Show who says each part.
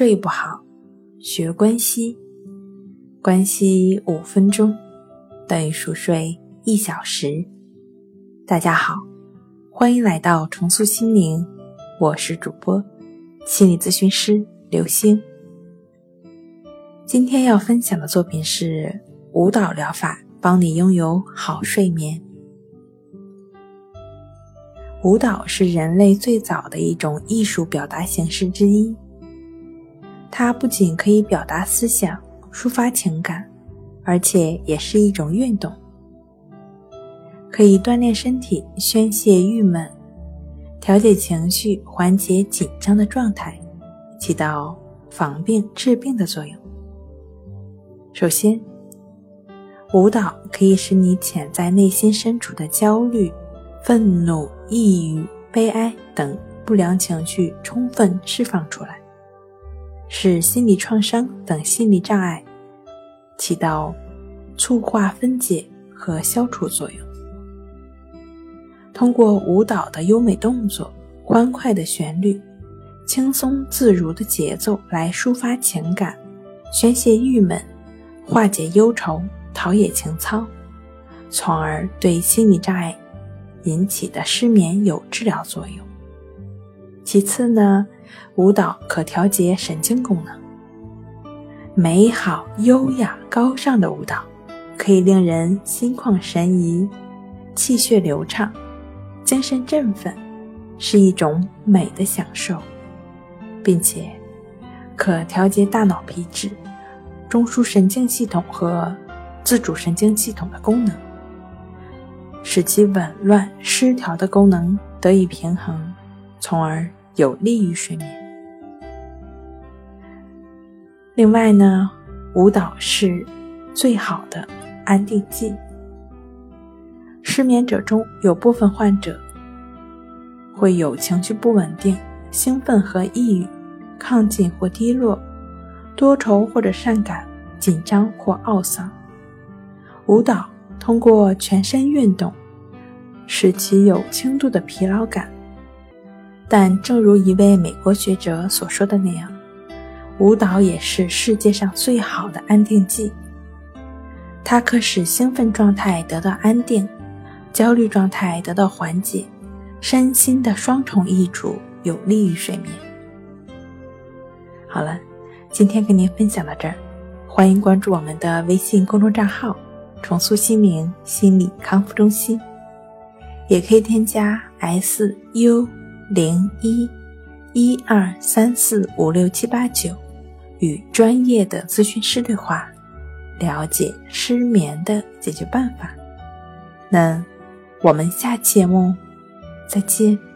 Speaker 1: 睡不好，学关息，关息五分钟等于熟睡一小时。大家好，欢迎来到重塑心灵，我是主播心理咨询师刘星。今天要分享的作品是舞蹈疗法，帮你拥有好睡眠。舞蹈是人类最早的一种艺术表达形式之一。它不仅可以表达思想、抒发情感，而且也是一种运动，可以锻炼身体、宣泄郁闷、调节情绪、缓解紧张的状态，起到防病治病的作用。首先，舞蹈可以使你潜在内心深处的焦虑。愤怒、抑郁、悲哀等不良情绪充分释放出来，使心理创伤等心理障碍起到促化分解和消除作用。通过舞蹈的优美动作、欢快的旋律、轻松自如的节奏来抒发情感、宣泄郁闷、化解忧愁、陶冶情操，从而对心理障碍。引起的失眠有治疗作用。其次呢，舞蹈可调节神经功能。美好、优雅、高尚的舞蹈，可以令人心旷神怡、气血流畅、精神振奋，是一种美的享受，并且可调节大脑皮质、中枢神经系统和自主神经系统的功能。使其紊乱失调的功能得以平衡，从而有利于睡眠。另外呢，舞蹈是最好的安定剂。失眠者中有部分患者会有情绪不稳定、兴奋和抑郁、亢进或低落、多愁或者善感、紧张或懊丧。舞蹈。通过全身运动，使其有轻度的疲劳感。但正如一位美国学者所说的那样，舞蹈也是世界上最好的安定剂。它可使兴奋状态得到安定，焦虑状态得到缓解，身心的双重益处，有利于睡眠。好了，今天跟您分享到这儿，欢迎关注我们的微信公众账号。重塑心灵心理康复中心，也可以添加 S U 零一一二三四五六七八九，与专业的咨询师对话，了解失眠的解决办法。那我们下期节目再见。